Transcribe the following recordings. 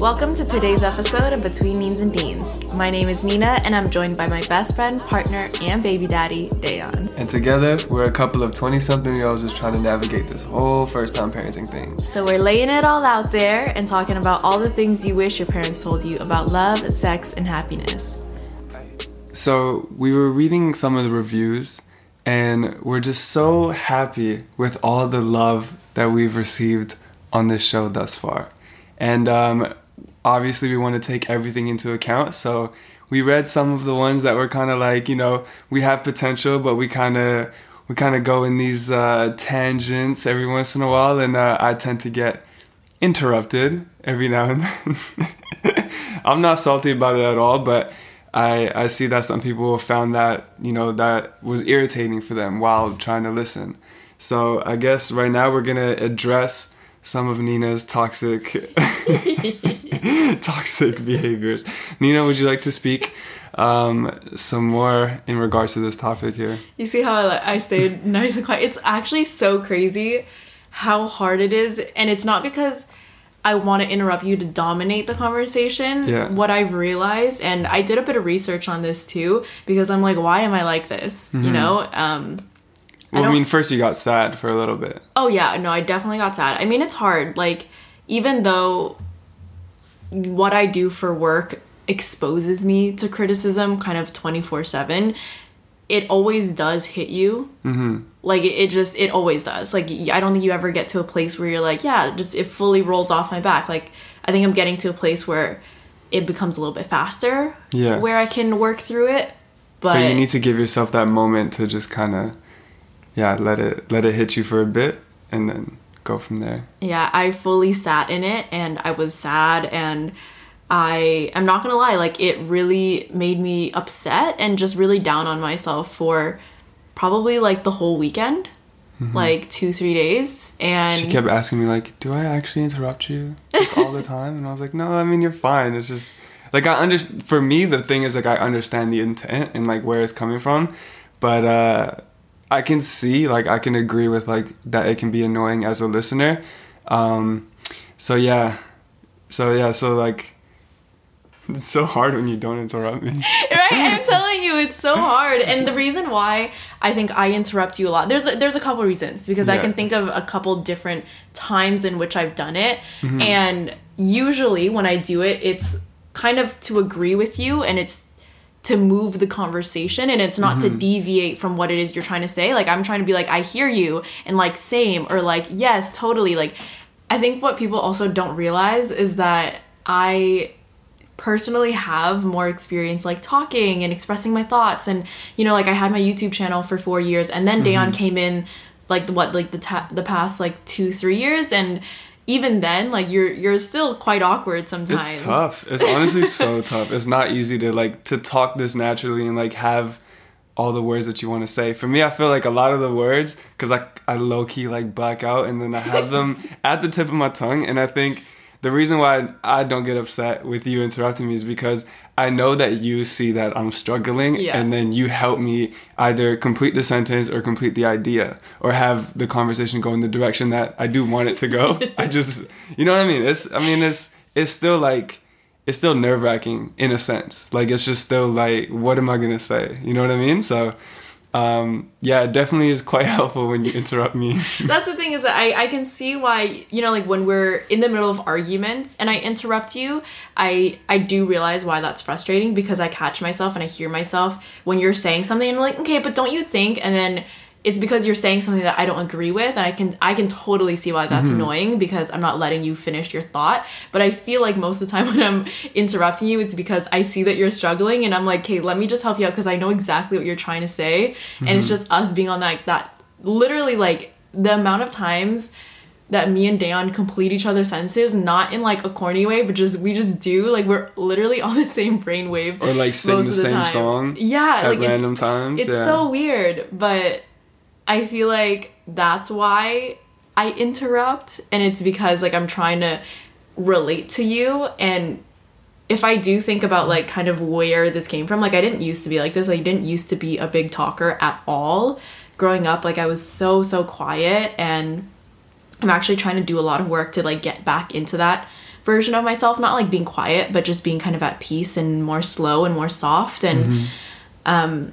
Welcome to today's episode of Between Means and Deans. My name is Nina, and I'm joined by my best friend, partner, and baby daddy, Dayon. And together, we're a couple of 20 something year olds just trying to navigate this whole first time parenting thing. So, we're laying it all out there and talking about all the things you wish your parents told you about love, sex, and happiness. So, we were reading some of the reviews, and we're just so happy with all the love that we've received on this show thus far. And um, obviously, we want to take everything into account. So, we read some of the ones that were kind of like, you know, we have potential, but we kind of we kind of go in these uh, tangents every once in a while, and uh, I tend to get interrupted every now and then. I'm not salty about it at all, but I I see that some people found that you know that was irritating for them while trying to listen. So I guess right now we're gonna address some of Nina's toxic toxic behaviors. Nina, would you like to speak um, some more in regards to this topic here? You see how I, I stayed nice and quiet? It's actually so crazy how hard it is, and it's not because I want to interrupt you to dominate the conversation. Yeah. What I've realized, and I did a bit of research on this too, because I'm like, why am I like this? You know. Um, Well, I, don't- mean, first you got sad for a little bit. Oh yeah, no, I definitely got sad. I mean, it's hard. Like, even though what I do for work exposes me to criticism kind of 24/7, it always does hit you. Mm-hmm. Like it, it just it always does. Like I don't think you ever get to a place where you're like, yeah, just it fully rolls off my back. Like I think I'm getting to a place where it becomes a little bit faster. Yeah. Where I can work through it. But, But you need to give yourself that moment to just kind of, yeah, let it let it hit you for a bit, and then go from there. yeah i fully sat in it and i was sad and i i'm not gonna lie like it really made me upset and just really down on myself for probably like the whole weekend like two three days and She kept asking me like, "Do I actually interrupt you like, all the time?" And I was like, "No, I mean you're fine. It's just like I under for me the thing is like I understand the intent and like where it's coming from, but uh I can see like I can agree with like that it can be annoying as a listener. Um so yeah. So yeah, so like it's so hard when you don't interrupt me. right i'm telling you it's so hard and the reason why i think i interrupt you a lot there's a, there's a couple reasons because i can think of a couple different times in which i've done it Mm-hmm. and usually when i do it it's kind of to agree with you and it's to move the conversation and it's not Mm-hmm. to deviate from what it is you're trying to say. Like i'm trying to be like i hear you and like same or like yes totally. Like i think what people also don't realize is that i personally have more experience like talking and expressing my thoughts and you know like I had my YouTube channel for 4 years and then Dayon came in like the what like the ta- the past like 2 3 years and even then like you're you're still quite awkward sometimes. It's tough. It's honestly so tough. It's not easy to like to talk this naturally and like have all the words that you want to say. For me, I feel like a lot of the words because I I low key like black out and then I have them at the tip of my tongue. And I think the reason why I don't get upset with you interrupting me is because I know that you see that I'm struggling Yeah. and then you help me either complete the sentence or complete the idea or have the conversation go in the direction that I do want it to go. I just, you know what I mean? It's, I mean, it's, it's still like, it's still nerve wracking in a sense. Like, it's just still like, what am I going to say? You know what I mean? So, um, yeah, it definitely is quite helpful when you interrupt me. That's the thing is that I, I can see why you know like when we're in the middle of arguments and I interrupt you I I do realize why that's frustrating because I catch myself and I hear myself when you're saying something and I'm like okay but don't you think and then it's because you're saying something that I don't agree with and I can I can totally see why that's mm-hmm. annoying because I'm not letting you finish your thought but I feel like most of the time when I'm interrupting you it's because I see that you're struggling and I'm like okay let me just help you out because I know exactly what you're trying to say and it's mm-hmm. just us being on that that literally like the amount of times that me and Dayon complete each other's sentences, not in like a corny way, but just we just do like we're literally on the same brainwave. Or, like, sing the of same time. song Yeah, at like random times, It's yeah. so weird, but I feel like that's why I interrupt, and it's because like I'm trying to relate to you and if I do think about like kind of where this came from, like I didn't used to be like this. I didn't used to be a big talker at all. Growing up, like I was so so quiet and I'm actually trying to do a lot of work to like get back into that version of myself not like being quiet but just being kind of at peace and more slow and more soft and um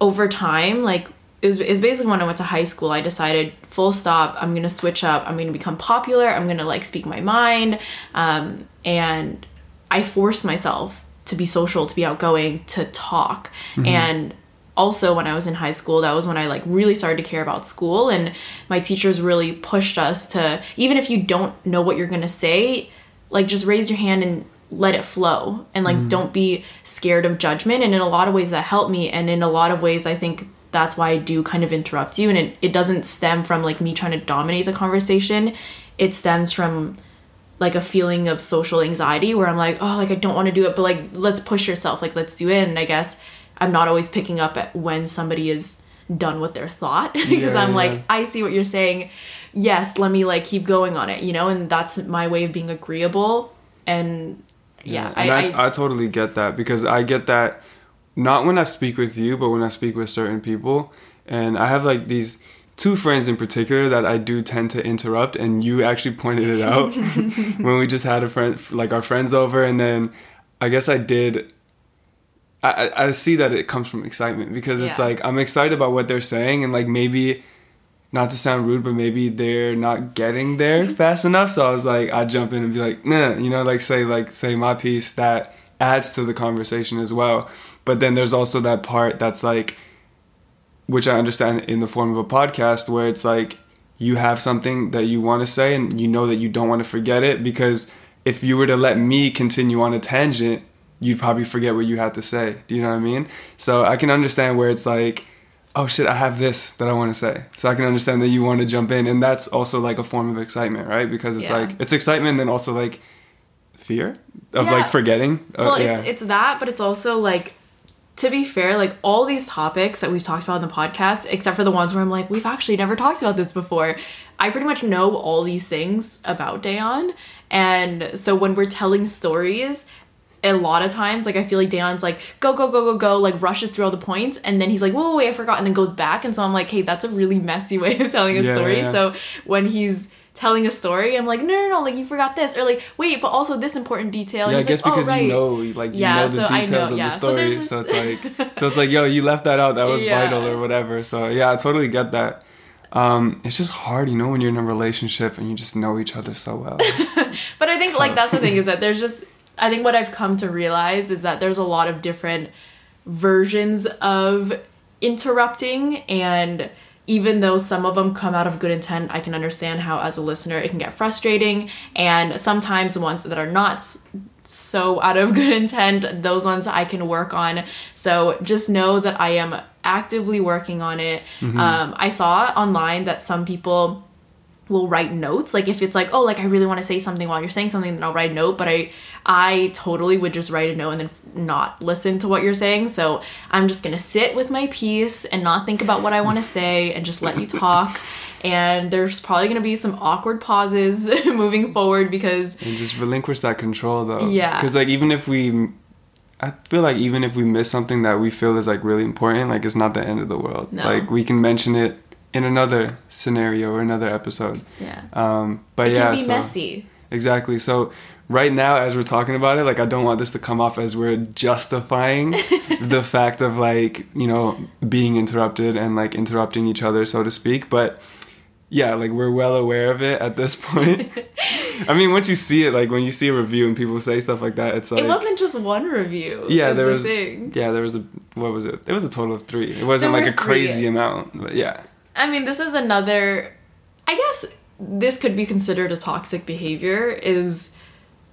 over time like it was, it was basically when i went to high school i decided full stop i'm gonna switch up. I'm gonna become popular. I'm gonna like speak my mind. Um, and i forced myself to be social to be outgoing to talk. And also when i was in high school that was when i like really started to care about school. And my teachers really pushed us to even if you don't know what you're gonna say like just raise your hand and let it flow. And like don't be scared of judgment. And in a lot of ways that helped me. And in a lot of ways i think that's why i do kind of interrupt you and it, it doesn't stem from like me trying to dominate the conversation it stems from like a feeling of social anxiety where i'm like oh like i don't want to do it but like let's push yourself like let's do it and i guess i'm not always picking up at when somebody is done with their thought because Yeah, i'm yeah. like i see what you're saying yes let me like keep going on it you know and that's my way of being agreeable and yeah, and I, I, I, totally get that because I get that not when I speak with you, but when I speak with certain people. And I have like these two friends in particular that I do tend to interrupt, and you actually pointed it out when we just had a friend, like our friends over, and then I guess I did. I, I I see that it comes from excitement because it's Yeah. like I'm excited about what they're saying, and like maybe not to sound rude, but maybe they're not getting there fast enough. So I was like, I'd jump in and be like, nah, you know, like say like say my piece that adds to the conversation as well. But then there's also that part that's like, which I understand in the form of a podcast, where it's like you have something that you want to say and you know that you don't want to forget it because if you were to let me continue on a tangent, you'd probably forget what you had to say. Do you know what I mean? So I can understand where it's like, oh shit, I have this that I want to say. So I can understand that you want to jump in, and that's also like a form of excitement, right? Because it's Yeah. like it's excitement, and then also like fear of Yeah. like forgetting. Uh, well yeah. it's, it's that but it's also like to be fair like all these topics that we've talked about in the podcast except for the ones where i'm like we've actually never talked about this before i pretty much know all these things about dayon and so when we're telling stories a lot of times like i feel like Dayon's like go go go go go like rushes through all the points and then he's like whoa, whoa wait i forgot and then goes back. And so i'm like hey that's a really messy way of telling a Yeah, story. yeah. so when he's telling a story i'm like no no no like you forgot this or like wait but also this important detail And yeah, I guess like, oh, because right. you know, like you Yeah, know the so details know- of yeah. the So story, so, just- it's like, so it's like, yo, you left that out. That was Yeah. vital or whatever. So yeah, I totally get that. Um, it's just hard, you know, when you're in a relationship and you just know each other so well. But I think like that's the thing is that there's just I think what I've come to realize is that there's a lot of different versions of interrupting and even though some of them come out of good intent, I can understand how as a listener it can get frustrating and sometimes the ones that are not so out of good intent, those ones I can work on. So just know that I am actively working on it. Um, I saw online that some people will write notes like if it's like oh like i really want to say something while you're saying something then i'll write a note but i i totally would just write a note and then not listen to what you're saying so i'm just gonna sit with my piece and not think about what i want to say and just let you talk and there's probably gonna be some awkward pauses moving forward because and just relinquish that control though. Yeah. Because like even if we, I feel like even if we miss something that we feel is like really important, like it's not the end of the world. No. Like we can mention it in another scenario or another episode. yeah Um, but it yeah, can be so messy exactly. So right now, as we're talking about it, like I don't want this to come off as we're justifying the fact of like you know being interrupted and like interrupting each other, so to speak. But yeah, like we're well aware of it at this point. I mean, once you see it, like when you see a review and people say stuff like that, it's like it wasn't just one review Yeah, there the was. thing. Yeah, there was a. What was it? It was a total of three. It wasn't There like a crazy amount, but yeah. I mean, this is another. I guess this could be considered a toxic behavior. Is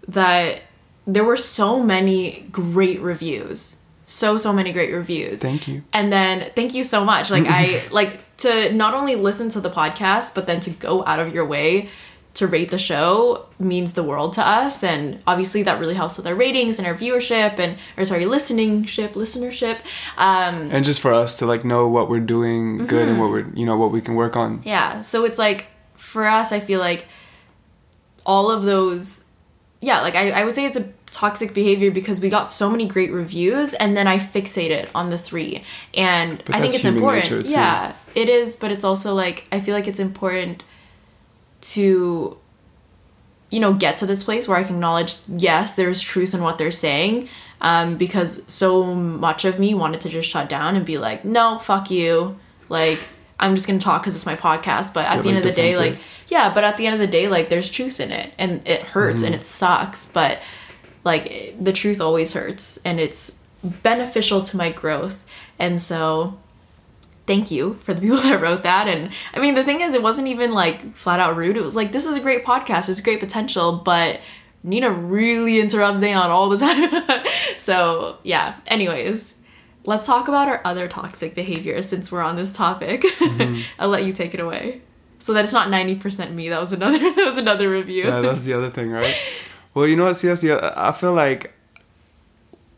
that there were so many great reviews, so so many great reviews, Thank you. and then thank you so much. Like I like to not only listen to the podcast, but then to go out of your way to rate the show means the world to us and obviously that really helps with our ratings and our viewership and or sorry listening ship listenership um And just for us to like know what we're doing good and what we're you know what we can work on. Yeah. So it's like for us, I feel like all of those yeah, like I, I would say it's a toxic behavior because we got so many great reviews and then I fixated on the three. And But I think it's important. Yeah, it is, but it's also like I feel like it's important to you know, get to this place where I can acknowledge, yes, there's truth in what they're saying. Um, because so much of me wanted to just shut down and be like, no, fuck you. Like, I'm just gonna talk because it's my podcast. But at Get, the end like, of the day, like, yeah, but at the end of the day, like, there's truth in it and it hurts and it sucks. But like, the truth always hurts and it's beneficial to my growth. And so, thank you for the people that wrote that. And I mean, the thing is, it wasn't even like flat out rude. It was like, this is a great podcast, there's great potential, but Nina really interrupts Dayon all the time. so, yeah, anyways, let's talk about our other toxic behaviors since we're on this topic. I'll let you take it away. So that it's not 90% me. That was another that was another review. yeah, that's the other thing, right? Well, you know what, CSC, I feel like,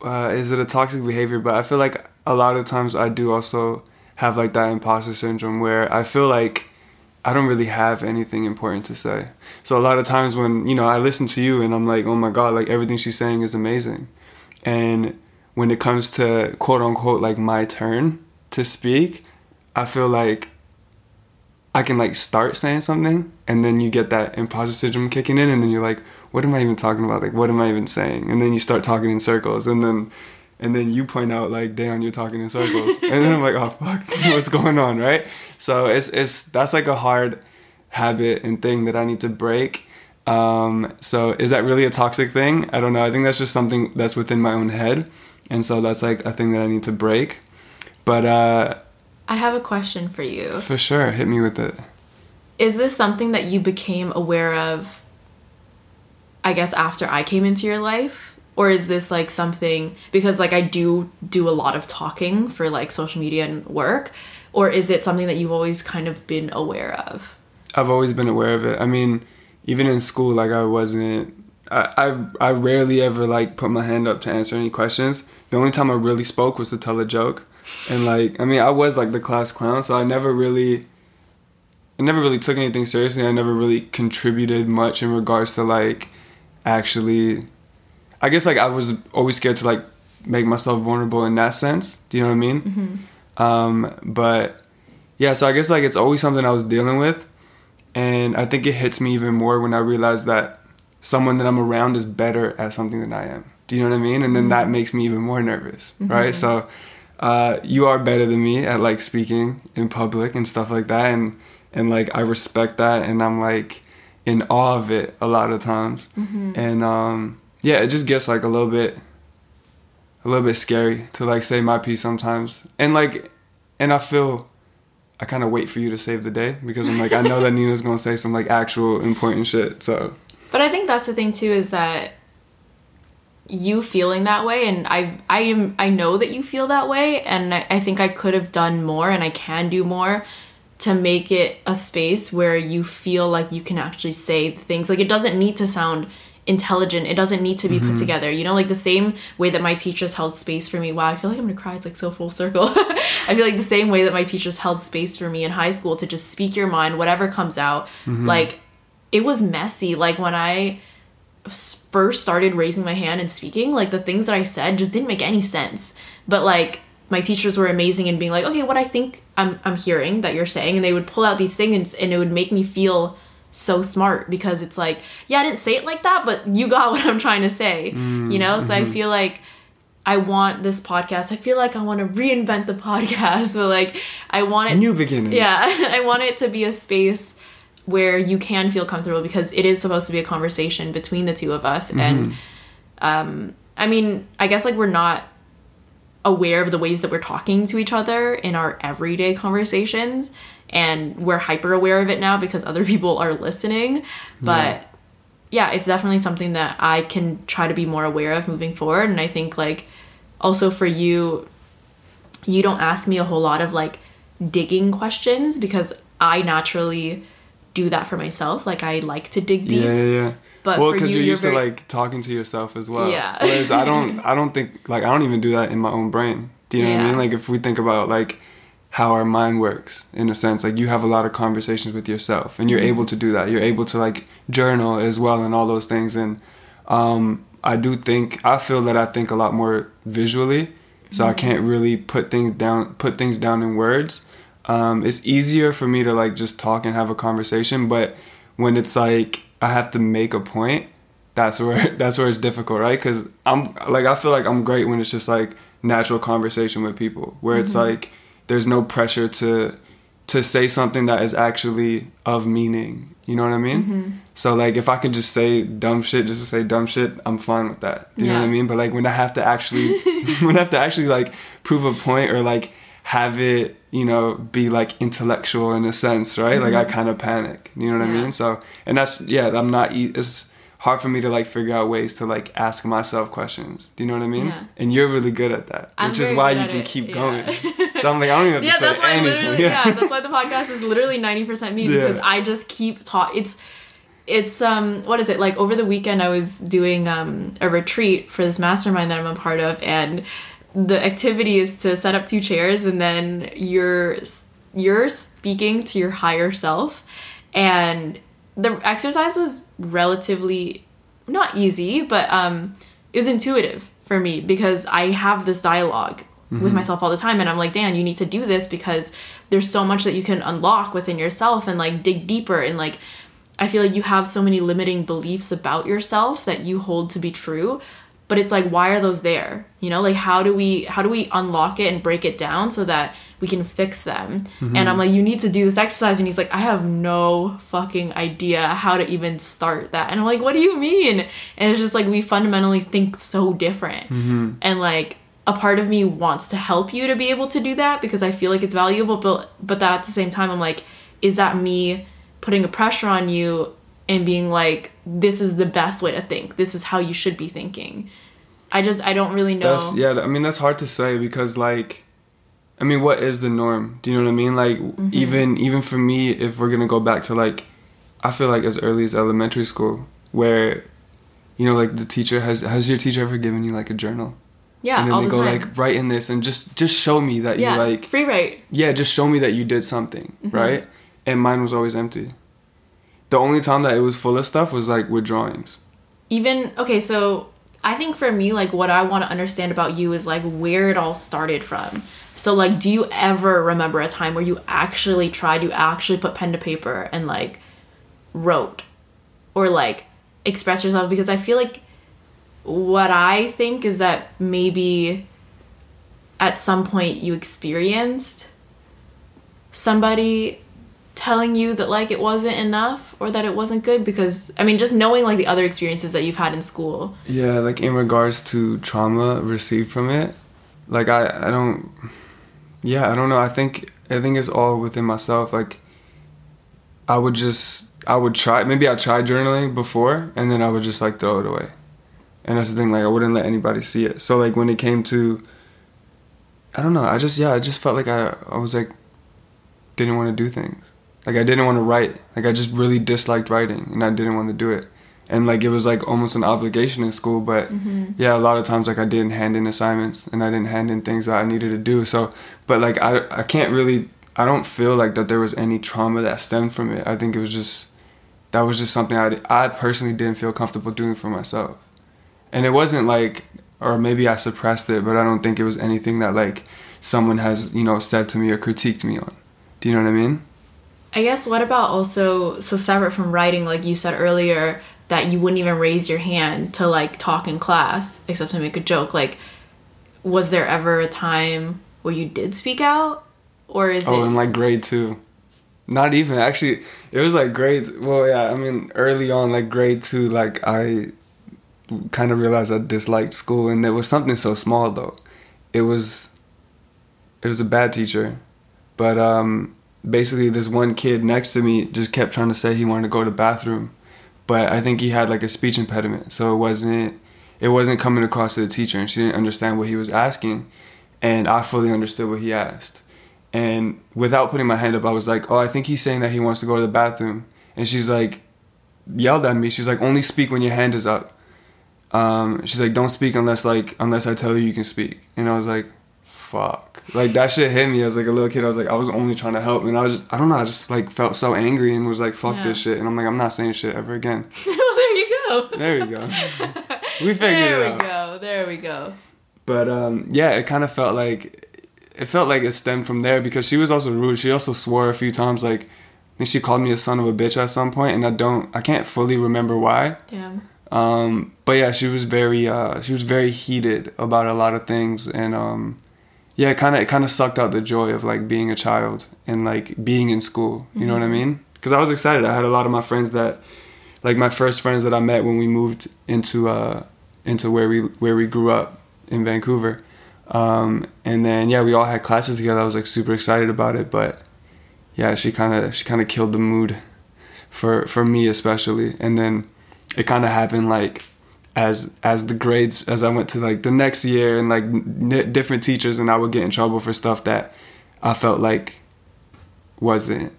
uh, is it a toxic behavior? But I feel like a lot of times I do also have like that imposter syndrome where I feel like I don't really have anything important to say. So a lot of times when, you know, I listen to you and I'm like, oh my God, like everything she's saying is amazing. And when it comes to quote unquote like my turn to speak, I feel like I can like start saying something and then you get that imposter syndrome kicking in and then you're like, what am I even talking about? Like what am I even saying? And then you start talking in circles and then and then you point out like, damn, you're talking in circles. and then I'm like, oh fuck, what's going on, right? So it's it's that's like a hard habit and thing that I need to break. Um, so is that really a toxic thing? I don't know. I think that's just something that's within my own head. And so that's like a thing that I need to break. But uh I have a question for you. for sure, hit me with it. Is this something that you became aware of I guess after I came into your life? Or is this like something because like I do do a lot of talking for like social media and work or is it something that you've always kind of been aware of? I've always been aware of it. I mean, even in school, like I wasn't. I, I I rarely ever like put my hand up to answer any questions. The only time I really spoke was to tell a joke, and like I mean I was like the class clown, so I never really. I never really took anything seriously. I never really contributed much in regards to like, actually. I guess like I was always scared to like make myself vulnerable in that sense. Do you know what I mean? Um, but yeah, so I guess like it's always something I was dealing with, and I think it hits me even more when I realize that someone that I'm around is better at something than I am. Do you know what I mean? And then that makes me even more nervous, right? So uh, you are better than me at like speaking in public and stuff like that, and and like I respect that, and I'm like in awe of it a lot of times, and um, yeah, it just gets like a little bit a little bit scary to like say my piece sometimes. And like and i feel i kind of wait for you to save the day because i'm like i know that nina's gonna say some like actual important shit so. But I think that's the thing too is that you feeling that way and I I am I know that you feel that way and I, I think I could have done more and I can do more to make it a space where you feel like you can actually say things. Like it doesn't need to sound intelligent. It doesn't need to be put mm-hmm. together. You know like the same way that my teachers held space for me. Wow i feel like i'm gonna cry. It's like so full circle. I feel like the same way that my teachers held space for me in high school to just speak your mind whatever comes out. Mm-hmm. Like it was messy. Like when I first started raising my hand and speaking like the things that i said just didn't make any sense. But like my teachers were amazing in being like okay what i think i'm, I'm hearing that you're saying and they would pull out these things and it would make me feel so smart because it's like yeah i didn't say it like that but you got what i'm trying to say you know? So i feel like i want this podcast. I feel like i want to reinvent the podcast but like i want it new beginnings. Yeah, I want it to be a space where you can feel comfortable because it is supposed to be a conversation between the two of us. And um, I mean, I guess like we're not aware of the ways that we're talking to each other in our everyday conversations, and we're hyper aware of it now because other people are listening. But yeah, it's definitely something that I can try to be more aware of moving forward. And I think like also for you, you don't ask me a whole lot of like digging questions because I naturally do that for myself. Like I like to dig deep. yeah yeah yeah But well because you, you're you're used very- to like talking to yourself as well Yeah. whereas i don't i don't think like i don't even do that in my own brain do you know what i mean like if we think about like how our mind works in a sense like you have a lot of conversations with yourself and you're Mm-hmm. able to do that you're able to like journal as well and all those things and um i do think i feel that i think a lot more visually so Mm-hmm. i can't really put things down put things down in words um it's easier for me to like just talk and have a conversation but when it's like I have to make a point, that's where that's where it's difficult, right? Because I'm like I feel like I'm great when it's just like natural conversation with people, where it's Mm-hmm. like there's no pressure to to say something that is actually of meaning. You know what I mean? Mm-hmm. So like if I could just say dumb shit just to say dumb shit, I'm fine with that. You know what I mean? But like when I have to actually when I have to actually like prove a point or like have it, you know, be like intellectual in a sense, right? Like I kind of panic. You know what I Mm-hmm. Mean? So and that's yeah, I'm not it's hard for me to like figure out ways to like ask myself questions. Do you know what I mean? Yeah. And you're really good at that, I'm which is why you can it, keep yeah. going. so I'm like, I don't even yeah, that's why anything. literally yeah. that's why the podcast is literally 90% me Yeah. because I just keep talking it's it's um what is it like over the weekend I was doing um a retreat for this mastermind that I'm a part of and the activity is to set up two chairs and then you're you're speaking to your higher self and the exercise was relatively not easy but um it was intuitive for me because I have this dialogue with mm-hmm. myself all the time. And I'm like Dan you need to do this because there's so much that you can unlock within yourself and like dig deeper. And like I feel like you have so many limiting beliefs about yourself that you hold to be true. But it's like why are those there? You know like how do we how do we unlock it and break it down so that we can fix them? Mm-hmm. And i'm like you need to do this exercise. And he's like i have no fucking idea how to even start that. And i'm like what do you mean? And it's just like we fundamentally think so different. Mm-hmm. And like a part of me wants to help you to be able to do that because i feel like it's valuable but but that at the same time i'm like is that me putting a pressure on you and being like this is the best way to think this is how you should be thinking i just i don't really know That's yeah. I mean, that's hard to say because like, I mean, what is the norm? Do you know what I mean? Like, Mm-hmm. even even for me, if we're gonna go back to like, I feel like as early as elementary school, where, you know, like the teacher has has your teacher ever given you like a journal? Yeah and then they the go time. like write in this and just just show me that yeah you like free write. yeah just show me that you did something Mm-hmm. right? And mine was always empty. The only time that it was full of stuff was like with drawings. Even okay so i think for me like what i want to understand about you is like where it all started from. So like do you ever remember a time where you actually tried you actually put pen to paper and like wrote or like express yourself? Because i feel like what i think is that maybe at some point you experienced somebody telling you that like it wasn't enough or that it wasn't good because I mean just knowing like the other experiences that you've had in school. yeah like in regards to trauma received from it like i i don't yeah i don't know. I think i think it's all within myself. Like i would just i would try maybe i tried journaling before and then i would just like throw it away and that's the thing like i wouldn't let anybody see it. So like when it came to i don't know i just yeah i just felt like i i was like didn't want to do things. Like i didn't want to write. Like i just really disliked writing and i didn't want to do it. And like it was like almost an obligation in school but mm-hmm. yeah a lot of times like i didn't hand in assignments and i didn't hand in things that i needed to do. So but like i i can't really i don't feel like that there was any trauma that stemmed from it. I think it was just that was just something i i personally didn't feel comfortable doing for myself and it wasn't like or maybe i suppressed it but i don't think it was anything that like someone has you know said to me or critiqued me on do you know what i mean I guess what about also so separate from writing like you said earlier that you wouldn't even raise your hand to like talk in class except to make a joke like was there ever a time where you did speak out or is Oh, it in like grade two. Not even actually. It was like grade. Well, yeah. I mean, early on, like grade two, like I kind of realized I disliked school, and it was something so small though. It was, it was a bad teacher, but um, basically this one kid next to me just kept trying to say he wanted to go to the bathroom, but I think he had like a speech impediment, so it wasn't, it wasn't coming across to the teacher, and she didn't understand what he was asking, and I fully understood what he asked. And without putting my hand up, I was like, "Oh, I think he's saying that he wants to go to the bathroom." And she's like, yelled at me. She's like, "Only speak when your hand is up." Um, she's like, "Don't speak unless like unless I tell you you can speak." And I was like, "Fuck!" Like that shit hit me as like a little kid. I was like, I was only trying to help, and I was, just, I don't know, I just like felt so angry and was like, "Fuck Yeah. this shit." And I'm like, I'm not saying shit ever again. well, there you go. There you go. we figured it. out. there we go. There we go. But um, yeah, it kind of felt like it felt like it stemmed from there because she was also rude. She also swore a few times, like think she called me a son of a bitch at some point, and I don't, I can't fully remember why. Damn. Um, but yeah, she was very, uh, she was very heated about a lot of things, and um, yeah, it kind of, it kind of sucked out the joy of like being a child and like being in school. You know what I mean? Because I was excited. I had a lot of my friends that, like my first friends that I met when we moved into, uh, into where we where we grew up in Vancouver. Um, and then yeah, we all had classes together. I was like super excited about it, but yeah, she kind of she kind of killed the mood for for me especially. And then it kind of happened like as as the grades as I went to like the next year and like n- different teachers and I would get in trouble for stuff that I felt like wasn't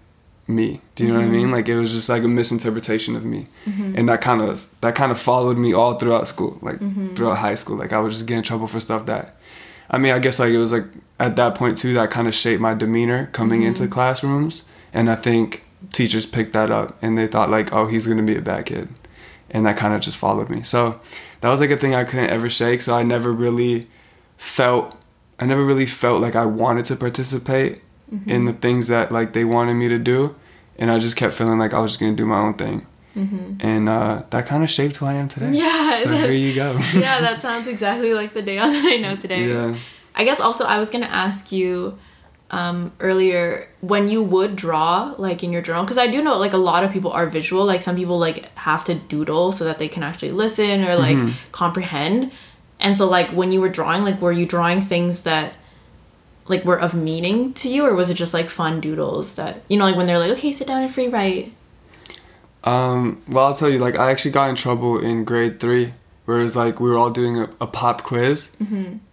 me. Do you know what I mm-hmm. mean? Like it was just like a misinterpretation of me, mm-hmm. and that kind of that kind of followed me all throughout school, like mm-hmm. throughout high school. Like I would just get in trouble for stuff that, I mean, I guess like it was like at that point too that kind of shaped my demeanor coming into classrooms, and I think teachers picked that up and they thought like, oh, he's gonna be a bad kid, and that kind of just followed me. So that was like a thing I couldn't ever shake. So I never really felt, I never really felt like I wanted to participate in the things that like they wanted me to do and i just kept feeling like i was just gonna do my own thing and uh, that kind of shaped who i am today Yeah, so that- here you go yeah, that sounds exactly like the Dayon that I know today. yeah I guess also I was gonna ask you um, earlier when you would draw like in your journal because I do know like a lot of people are visual. Like some people like have to doodle so that they can actually listen or like comprehend. And so like when you were drawing, like were you drawing things that like were of meaning to you or was it just like fun doodles that you know like when they're like okay sit down and free write um, well i'll tell you like i actually got in trouble in grade three where it was like we were all doing a, a pop quiz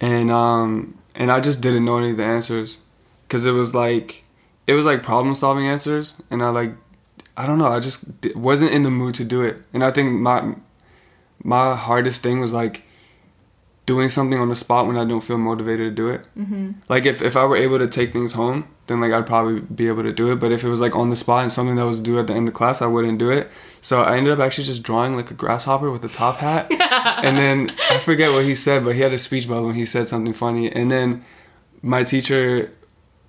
and um and i just didn't know any of the answers because it was like it was like problem solving answers and i like i don't know i just wasn't in the mood to do it. And i think my my hardest thing was like doing something on the spot when i don't feel motivated to do it. Mm-hmm. like if, if i were able to take things home then like i'd probably be able to do it. But if it was like on the spot and something that was due at the end of class i wouldn't do it. So i ended up actually just drawing like a grasshopper with a top hat. And then i forget what he said but he had a speech bubble and he said something funny. And then my teacher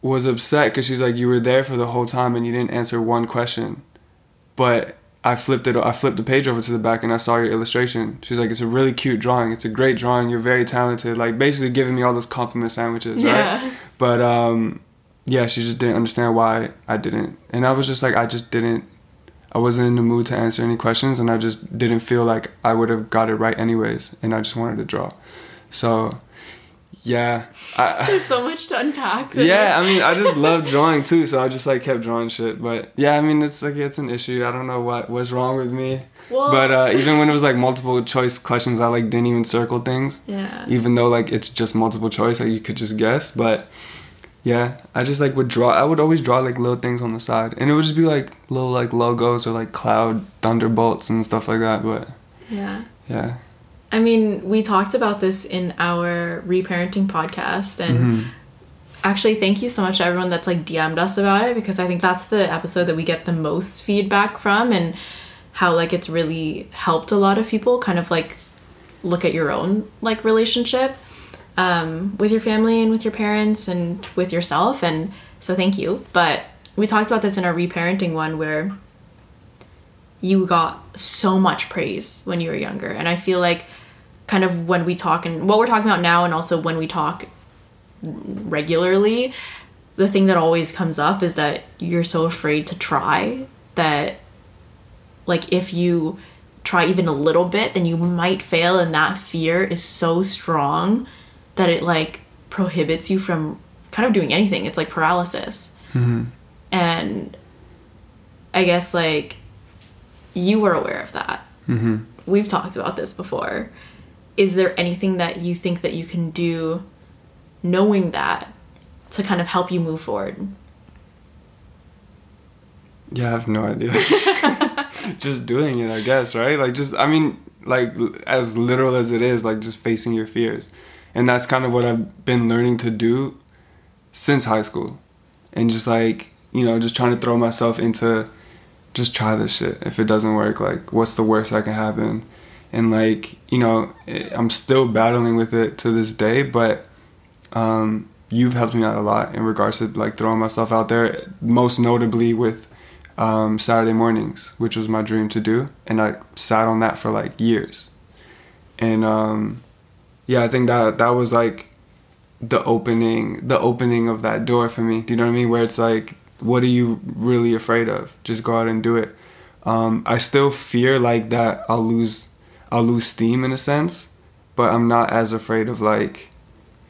was upset because she's like, you were there for the whole time and you didn't answer one question. But I flipped it. I flipped the page over to the back and I saw your illustration. She's like, it's a really cute drawing. It's a great drawing. You're very talented. Like basically giving me all those compliment sandwiches, Yeah. right? But um, yeah, she just didn't understand why I didn't. And I was just like, I just didn't. I wasn't in the mood to answer any questions, and I just didn't feel like I would have got it right anyways. And I just wanted to draw. So, yeah, I, there's so much to unpack there. yeah, I mean, I just love drawing too, so I just like kept drawing shit. But yeah, I mean, it's like it's an issue. I don't know what what's wrong with me. well But uh, even when it was like multiple choice questions, I like didn't even circle things, yeah even though like it's just multiple choice, like you could just guess. But yeah, I just like would draw. I would always draw like little things on the side, and it would just be like little like logos or like cloud thunderbolts and stuff like that. But yeah yeah, I mean, we talked about this in our reparenting podcast, and Mm-hmm. actually, thank you so much to everyone that's like DM'd us about it because I think that's the episode that we get the most feedback from, and how like it's really helped a lot of people kind of like look at your own like relationship um, with your family and with your parents and with yourself, and so thank you. But we talked about this in our reparenting one where you got so much praise when you were younger and i feel like kind of when we talk and what we're talking about now and also when we talk regularly the thing that always comes up is that you're so afraid to try that like if you try even a little bit then you might fail and that fear is so strong that it like prohibits you from kind of doing anything. It's like paralysis. And i guess like you were aware of that. Mm-hmm. we've talked about this before is there anything that you think that you can do knowing that to kind of help you move forward Yeah, I have no idea. just doing it, I guess, right? Like, just, I mean, like, as literal as it is, like, just facing your fears. And that's kind of what I've been learning to do since high school. And just, like, you know, just trying to throw myself into just try this shit. If it doesn't work, like, what's the worst that can happen? And, like, you know, eh, I'm still battling with it to this day, but um, you've helped me out a lot in regards to, like, throwing myself out there, most notably with um, Saturday mornings, which was my dream to do, and I sat on that for like years. And um, yeah, I think that that was like the opening, the opening of that door for me. Do you know what I mean? Where it's like, what are you really afraid of? Just go out and do it. Um, I still fear like that I'll lose, I'll lose steam in a sense, but I'm not as afraid of like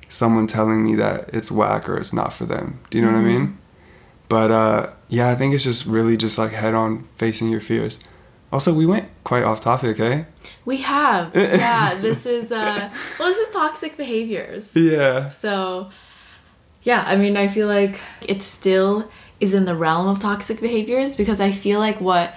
someone telling me that it's whack or it's not for them. Do you know mm-hmm. what I mean? But uh, yeah, I think it's just really just like head on facing your fears. Also, we went quite off topic, eh? We have. yeah, this is uh well this is toxic behaviors. Yeah. So yeah, I mean, I feel like it still is in the realm of toxic behaviors because I feel like what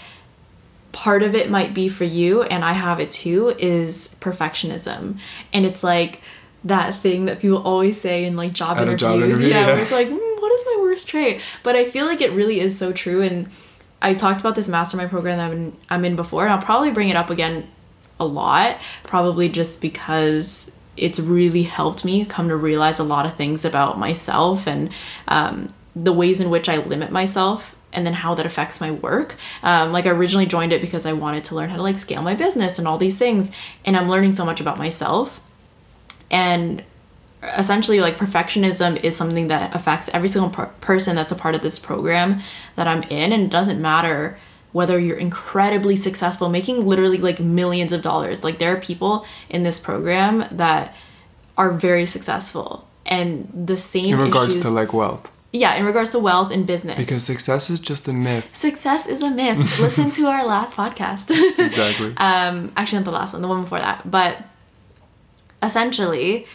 part of it might be for you and I have it too is perfectionism. And it's like that thing that people always say in like job At interviews. Job interview, yeah, yeah, where it's like, mm, what is my worst trait? But I feel like it really is so true and I talked about this mastermind program that I'm in, I'm in before, and I'll probably bring it up again a lot, probably just because it's really helped me come to realize a lot of things about myself and um, the ways in which I limit myself and then how that affects my work. Um, like I originally joined it because I wanted to learn how to like scale my business and all these things, and I'm learning so much about myself. And essentially like perfectionism is something that affects every single per- person that's a part of this program that I'm in and it doesn't matter whether you're incredibly successful making literally like millions of dollars like there are people in this program that are very successful and the same in regards issues, to like wealth yeah in regards to wealth and business. Because success is just a myth. Success is a myth. Listen to our last podcast. Exactly. Um actually not the last one the one before that. But essentially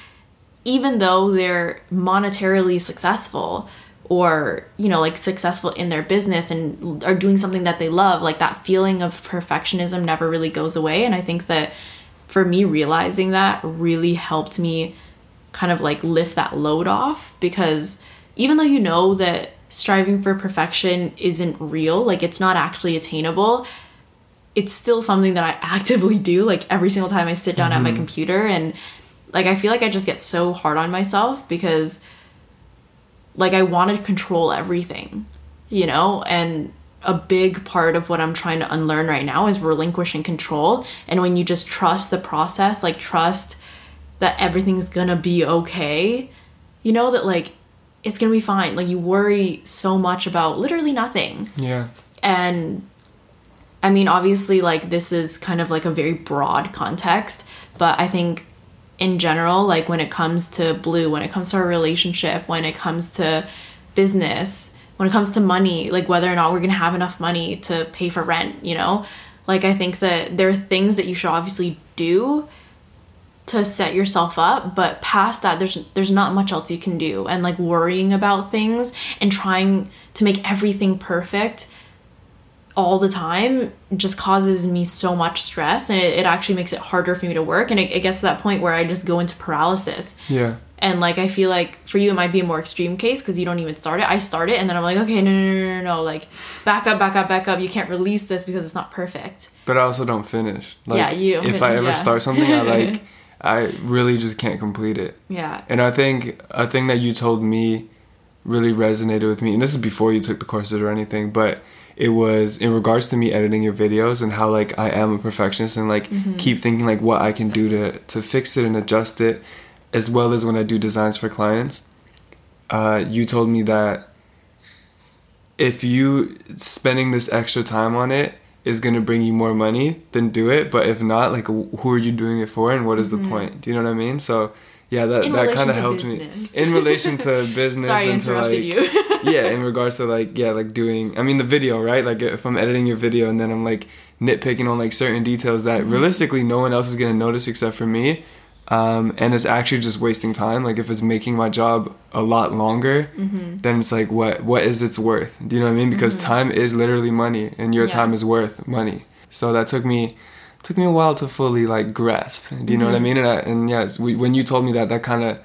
even though they're monetarily successful or you know like successful in their business and are doing something that they love like that feeling of perfectionism never really goes away. And i think that for me realizing that really helped me kind of like lift that load off because even though you know that striving for perfection isn't real like it's not actually attainable it's still something that i actively do like every single time i sit down mm-hmm. at my mm-hmm. computer and like I feel like I just get so hard on myself because like I want to control everything, you know? And a big part of what I'm trying to unlearn right now is relinquishing control. And when you just trust the process, like trust that everything's gonna be okay, you know that like it's gonna be fine. Like you worry so much about literally nothing. Yeah. And I mean, obviously, like this is kind of like a very broad context, but I think in general, like when it comes to blue, when it comes to our relationship, when it comes to business, when it comes to money, like whether or not we're gonna have enough money to pay for rent, you know? Like I think that there are things that you should obviously do to set yourself up, but past that there's there's not much else you can do. And like worrying about things and trying to make everything perfect all the time just causes me so much stress and it, it actually makes it harder for me to work. And it, it, gets to that point where i just go into paralysis. Yeah. And like i feel like for you it might be a more extreme case because you don't even start it. I start it and then i'm like okay no no no no no like back up back up back up. You can't release this because it's not perfect. But i also don't finish. Like, yeah you. if i ever yeah. start something i like i really just can't complete it yeah and i think a thing that you told me really resonated with me and this is before you took the courses or anything but it was in regards to me editing your videos and how like I am a perfectionist and like mm-hmm. keep thinking like what I can do to to fix it and adjust it, as well as when I do designs for clients. Uh, you told me that if you spending this extra time on it is gonna bring you more money, then do it. But if not, like who are you doing it for and what is mm-hmm. the point? Do you know what I mean? So yeah that in that kind of helped business. me in relation to business Sorry, and to like you. yeah in regards to like yeah like doing i mean the video right like if i'm editing your video and then i'm like nitpicking on like certain details that mm-hmm. realistically no one else is going to notice except for me um, and it's actually just wasting time like if it's making my job a lot longer mm-hmm. then it's like what what is its worth do you know what i mean because mm-hmm. time is literally money and your yeah. time is worth money so that took me took me a while to fully like grasp. Do you know mm-hmm. what I mm-hmm. mean? And, I, and yes, we, when you told me that, that kind of,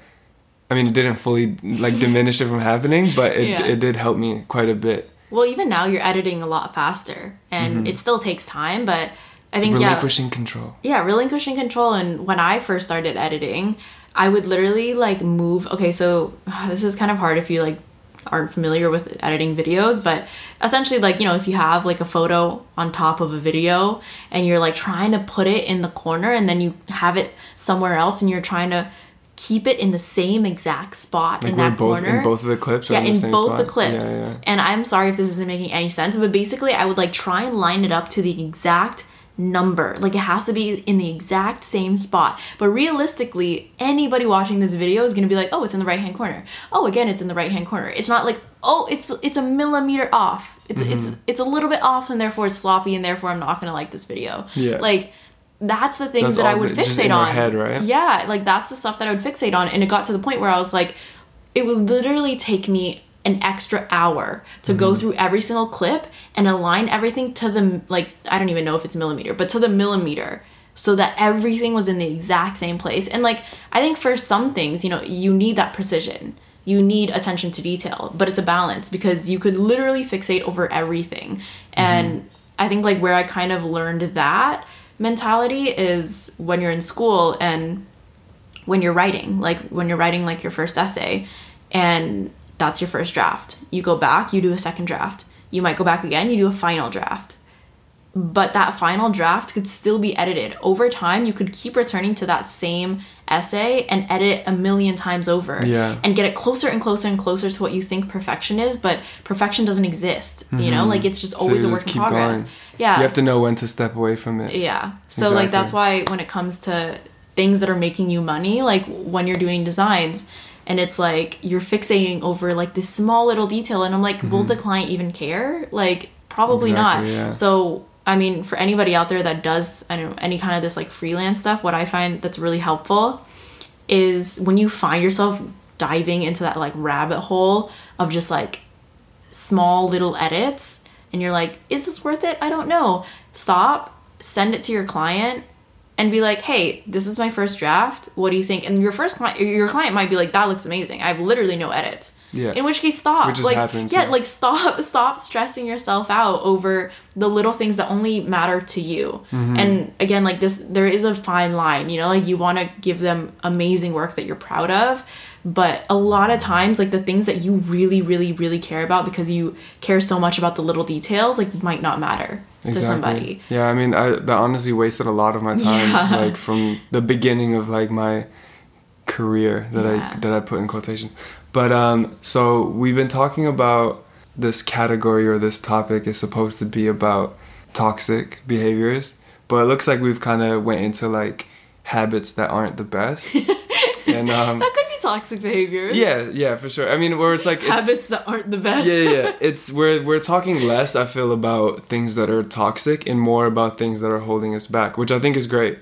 I mean, it didn't fully like diminish it from happening, but it yeah. it did help me quite a bit. Well, even now you're editing a lot faster, and mm-hmm. it still takes time, but I think relinquishing yeah, control. Yeah, relinquishing control. And when I first started editing, I would literally like move. Okay, so this is kind of hard if you like aren't familiar with editing videos, but essentially like, you know, if you have like a photo on top of a video and you're like trying to put it in the corner and then you have it somewhere else and you're trying to keep it in the same exact spot Like in that both corner in both of the clips. Yeah in, the same both spot? the clips Yeah, yeah. and i'm sorry if this isn't making any sense but basically i would like try and line it up to the exact number like it has to be in the exact same spot but realistically anybody watching this video is going to be like oh it's in the right hand corner oh again it's in the right hand corner it's not like oh it's it's a millimeter off it's Mm-hmm. it's it's a little bit off and therefore it's sloppy and therefore i'm not going to like this video Yeah. like that's the things That's that I would fixate on. head, right? Yeah, like that's the stuff that I would fixate on, and it got to the point where I was like, it would literally take me an extra hour to Mm-hmm. go through every single clip and align everything to the like I don't even know if it's millimeter, but to the millimeter so that everything was in the exact same place. And like I think for some things, you know, you need that precision. You need attention to detail, but it's a balance because you could literally fixate over everything. And I think like where I kind of learned that mentality is when you're in school and when you're writing, like when you're writing like your first essay and that's your first draft. You go back, you do a second draft. You might go back again, you do a final draft. But that final draft could still be edited. Over time, you could keep returning to that same essay and edit a million times over Yeah. and get it closer and closer and closer to what you think perfection is, but perfection doesn't exist. You know, like it's just Mm-hmm. So always a work in progress. Yeah. You have to know when to step away from it. Yeah. So like that's why when it comes to things that are making you money, like when you're doing designs and it's like you're fixating over like this small little detail and I'm like, will the client even care? Like probably not. Mm-hmm. Yeah. So I mean, for anybody out there that does I don't know any kind of this like freelance stuff, what I find that's really helpful is when you find yourself diving into that like rabbit hole of just like small little edits and you're like, is this worth it? I don't know. Stop, send it to your client and be like, hey, this is my first draft. What do you think? And your first client, your client might be like, that looks amazing. I have literally no edits. Yeah. In which case, stop. Which like, yeah, too. like stop, stop stressing yourself out over the little things that only matter to you. Mm-hmm. And again, like this, there is a fine line. You know, like you want to give them amazing work that you're proud of, but a lot of times, like the things that you really, really, really care about because you care so much about the little details, like might not matter to somebody. Yeah, I mean, I that honestly wasted a lot of my time, Yeah. like from the beginning of like my career that Yeah. I that I put in quotations. But um, so we've been talking about this category or this topic is supposed to be about toxic behaviors, but it looks like we've kind of went into like habits that aren't the best. and um, That could be toxic behaviors. yeah, yeah, for sure. I mean, where it's like it's, Habits that aren't the best. yeah, yeah, yeah. It's we're we're talking less. I feel about things that are toxic and more about things that are holding us back, which I think is great.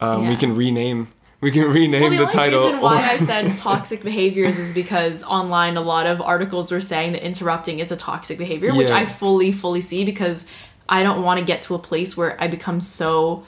Um, We can rename. We can rename Well, the, the, title. reason why I said toxic behaviors is because online a lot of articles were saying that interrupting is a toxic behavior, which I fully, fully see because I don't want to get to a place where I become so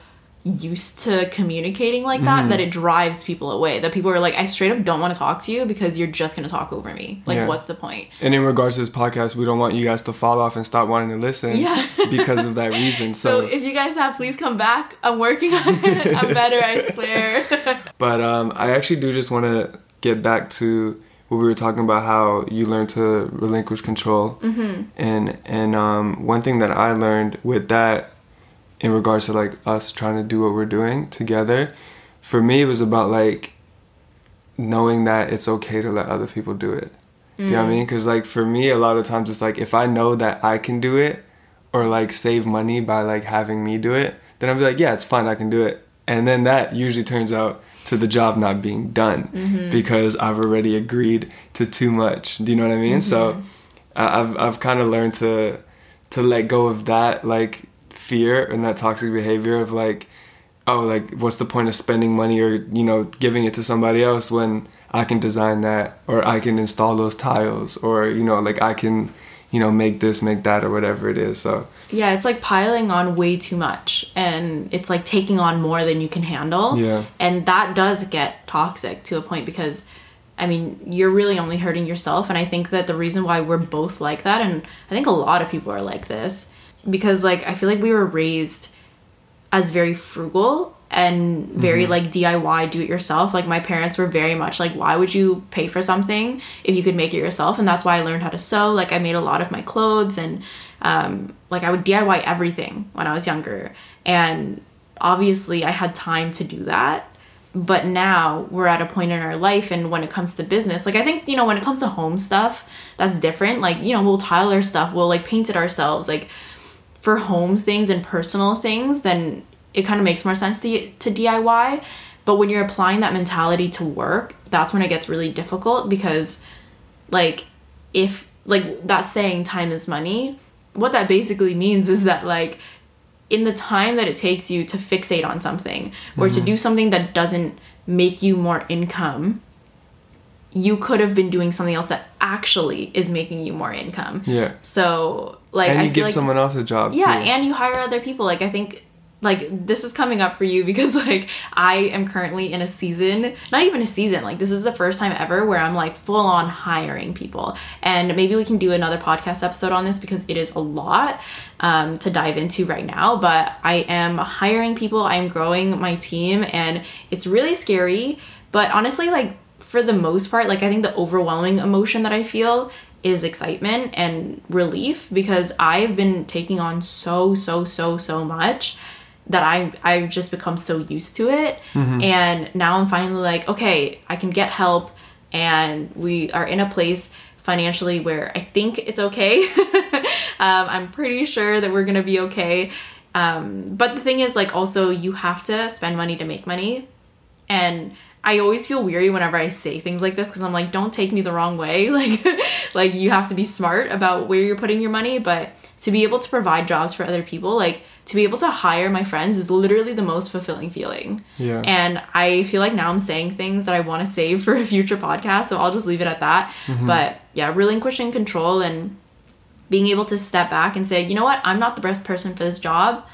used to communicating like that Mm-hmm. that it drives people away. That people are like, I straight up don't want to talk to you because you're just gonna talk over me. Like, Yeah. what's the point? and in regards to this podcast, we don't want you guys to fall off and stop wanting to listen Yeah. because of that reason. So So, if you guys have, please come back. I'm working on it. I'm better, I swear. but um, I actually do just want to get back to what we were talking about how you learn to relinquish control mm-hmm. and and um, one thing that i learned with that in regards to like us trying to do what we're doing together for me it was about like knowing that it's okay to let other people do it. You know what i mm. mean? Because like for me a lot of times it's like if i know that i can do it or like save money by like having me do it then i'll be like yeah it's fine i can do it. And then that usually turns out to the job not being done mm-hmm. because i've already agreed to too much. Do you know what i mean? So mm-hmm. I- i've i've kind of learned to to let go of that like fear and that toxic behavior of like oh like what's the point of spending money or you know giving it to somebody else when i can design that or i can install those tiles or you know like i can you know make this make that or whatever it is so Yeah, it's like piling on way too much and it's like taking on more than you can handle. Yeah. And that does get toxic to a point because I mean, you're really only hurting yourself and I think that the reason why we're both like that and I think a lot of people are like this because like I feel like we were raised as very frugal and very like DIY do it yourself. Like my parents were very much like why would you pay for something if you could make it yourself? And that's why I learned how to sew. Like I made a lot of my clothes and um like I would DIY everything when I was younger. And obviously I had time to do that. But now we're at a point in our life and when it comes to business, like I think, you know, when it comes to home stuff, that's different. Like, you know, we'll tile our stuff, we'll like paint it ourselves. Like for home things and personal things, then it kind of makes more sense to, to DIY. But when you're applying that mentality to work, that's when it gets really difficult because, like, if, like, that saying time is money, what that basically means is that, like, in the time that it takes you to fixate on something or to mm-hmm. do something that doesn't make you more income, you could have been doing something else that actually is making you more income. Yeah. So, like, And you give like, someone else a job yeah too. and you hire other people like i think like this is coming up for you because like i am currently in a season not even a season like this is the first time ever where i'm like full on hiring people and maybe we can do another podcast episode on this because it is a lot um, to dive into right now but i am hiring people i'm growing my team and it's really scary but honestly like for the most part like i think the overwhelming emotion that i feel is excitement and relief because I've been taking on so so so so much that I I've just become so used to it. And now I'm finally like okay I can get help and we are in a place financially where I think it's okay. Um, I'm pretty sure that we're gonna be okay. Um, but the thing is like also you have to spend money to make money. And I always feel weary whenever I say things like this because I'm like, don't take me the wrong way. Like, like you have to be smart about where you're putting your money. But to be able to provide jobs for other people, like to be able to hire my friends, is literally the most fulfilling feeling. Yeah. And I feel like now I'm saying things that I want to save for a future podcast, so I'll just leave it at that. Mm-hmm. But yeah, relinquishing control and being able to step back and say, you know what, I'm not the best person for this job.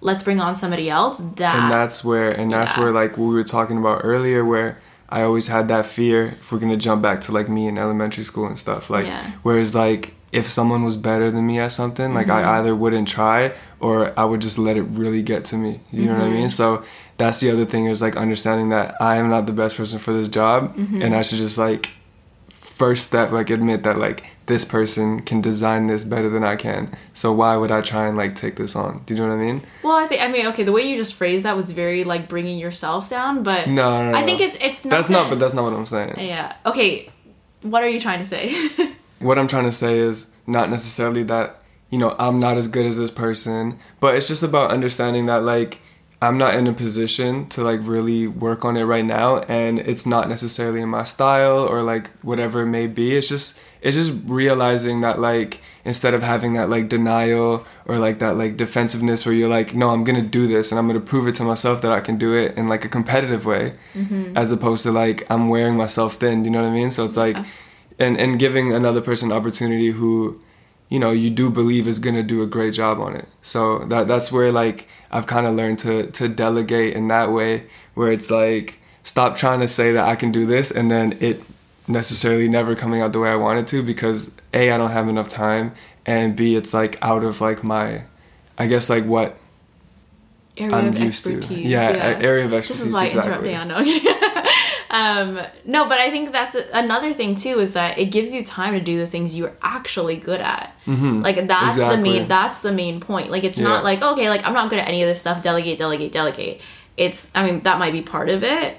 Let's bring on somebody else. That and that's where and that's Yeah. where like what we were talking about earlier where i always had that fear if we're gonna jump back to like me in elementary school and stuff like Yeah. whereas like if someone was better than me at something like Mm-hmm. i either wouldn't try or i would just let it really get to me you know what i Mm-hmm. mean so that's the other thing is like understanding that i am not the best person for this job Mm-hmm. and i should just like first step like admit that like this person can design this better than i can so why would i try and like take this on do you know what i mean Well, I think I mean okay. The way you just phrased that was very like bringing yourself down, but No, no, no. I think it's it's not. that's not but that's not what i'm saying yeah. Okay, what are you trying to say? what I'm trying to say is not necessarily that you know I'm not as good as this person, but it's just about understanding that like I'm not in a position to like really work on it right now and it's not necessarily in my style or like whatever it may be. It's just it's just realizing that like instead of having that like denial or like that like defensiveness where you're like no I'm to do this and I'm to prove it to myself that I can do it in like a competitive way mm-hmm. as opposed to like I'm wearing myself thin, you know what I mean? So it's like and and giving another person opportunity who you know you do believe is going to do a great job on it so that that's where like i've kind of learned to to delegate in that way where it's like stop trying to say that i can do this and then it necessarily never coming out the way i want it to because a i don't have enough time and b it's like out of like my i guess like what area I'm used to. expertise. Yeah, area of expertise. This is why exactly. I interrupt Diana. Um, no, but I think that's a, another thing too is that it gives you time to do the things you're actually good at. Like that's the main that's the main point. Like it's Yeah. not like okay, like I'm not good at any of this stuff. Delegate, delegate, delegate. It's I mean that might be part of it,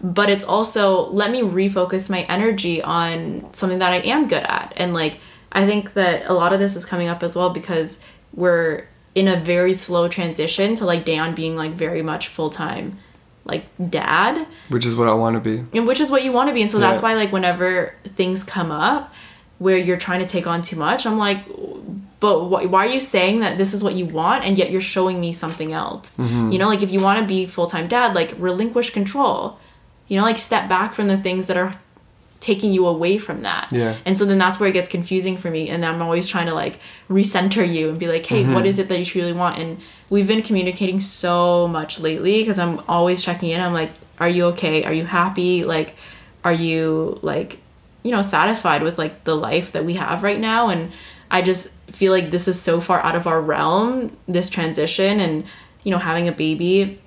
but it's also let me refocus my energy on something that I am good at. And like I think that a lot of this is coming up as well because we're in a very slow transition to like Dan being like very much full time like dad. Which is what i want to be. And which is what you want to be. And so that's why like whenever things come up where you're trying to take on too much i'm like but wh- why are you saying that this is what you want and yet you're showing me something else? Mm-hmm. you know like if you want to be full-time dad like relinquish control. You know like step back from the things that are taking you away from that. Yeah. and so then that's where it gets confusing for me. And then i'm always trying to like recenter you and be like hey Mm-hmm. what is it that you truly want? And we've been communicating so much lately because i'm always checking in. I'm like are you okay? Are you happy? Like are you like you know satisfied with like the life that we have right now? And i just feel like this is so far out of our realm this transition and you know, having a baby,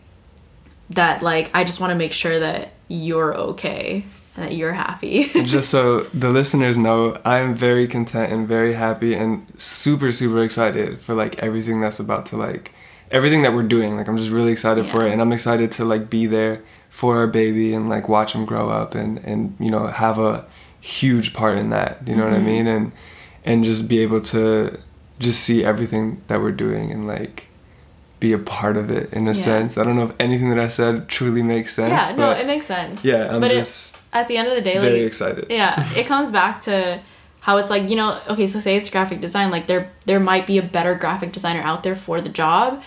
that like I just want to make sure that you're okay and that you're happy. Just so the listeners know, I am very content and very happy and super super excited for like everything that's about to like everything that we're doing. Like I'm just really excited for it and I'm excited to like be there for our baby and like watch him grow up and and you know have a huge part in that. You know what I Mhm. mean? And and just be able to just see everything that we're doing and like be a part of it in a Yeah. sense. I don't know if anything that I said truly makes sense, yeah, no, it makes sense. yeah, I'm but just it, at the end of the day, very like excited. yeah it comes back to how it's like you know okay so say it's graphic design like there there might be a better graphic designer out there for the job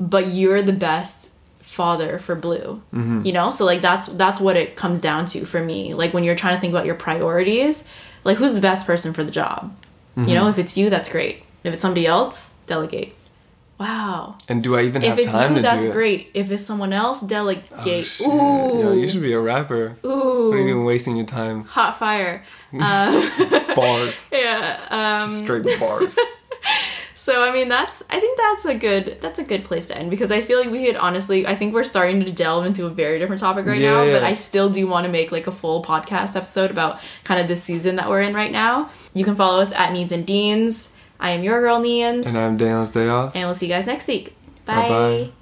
but you're the best father for blue Mm-hmm. you know so like that's that's what it comes down to for me like when you're trying to think about your priorities like who's the best person for the job Mm-hmm. you know if it's you that's great if it's somebody else delegate wow And do I even if have it's time you to that's do it? great if it's someone else delegate Oh, ooh Yo, you should be a rapper. ooh What are you doing wasting your time? hot fire um, Bars. yeah um Just straight bars. so i mean that's i think that's a good that's a good place to end because i feel like we could honestly i think we're starting to delve into a very different topic right now Yeah. but i still do want to make like a full podcast episode about kind of the season that we're in right now you can follow us at needs and deans i am your girl neans and I'm Daniel Dayon. and we'll see you guys next week Bye-bye. bye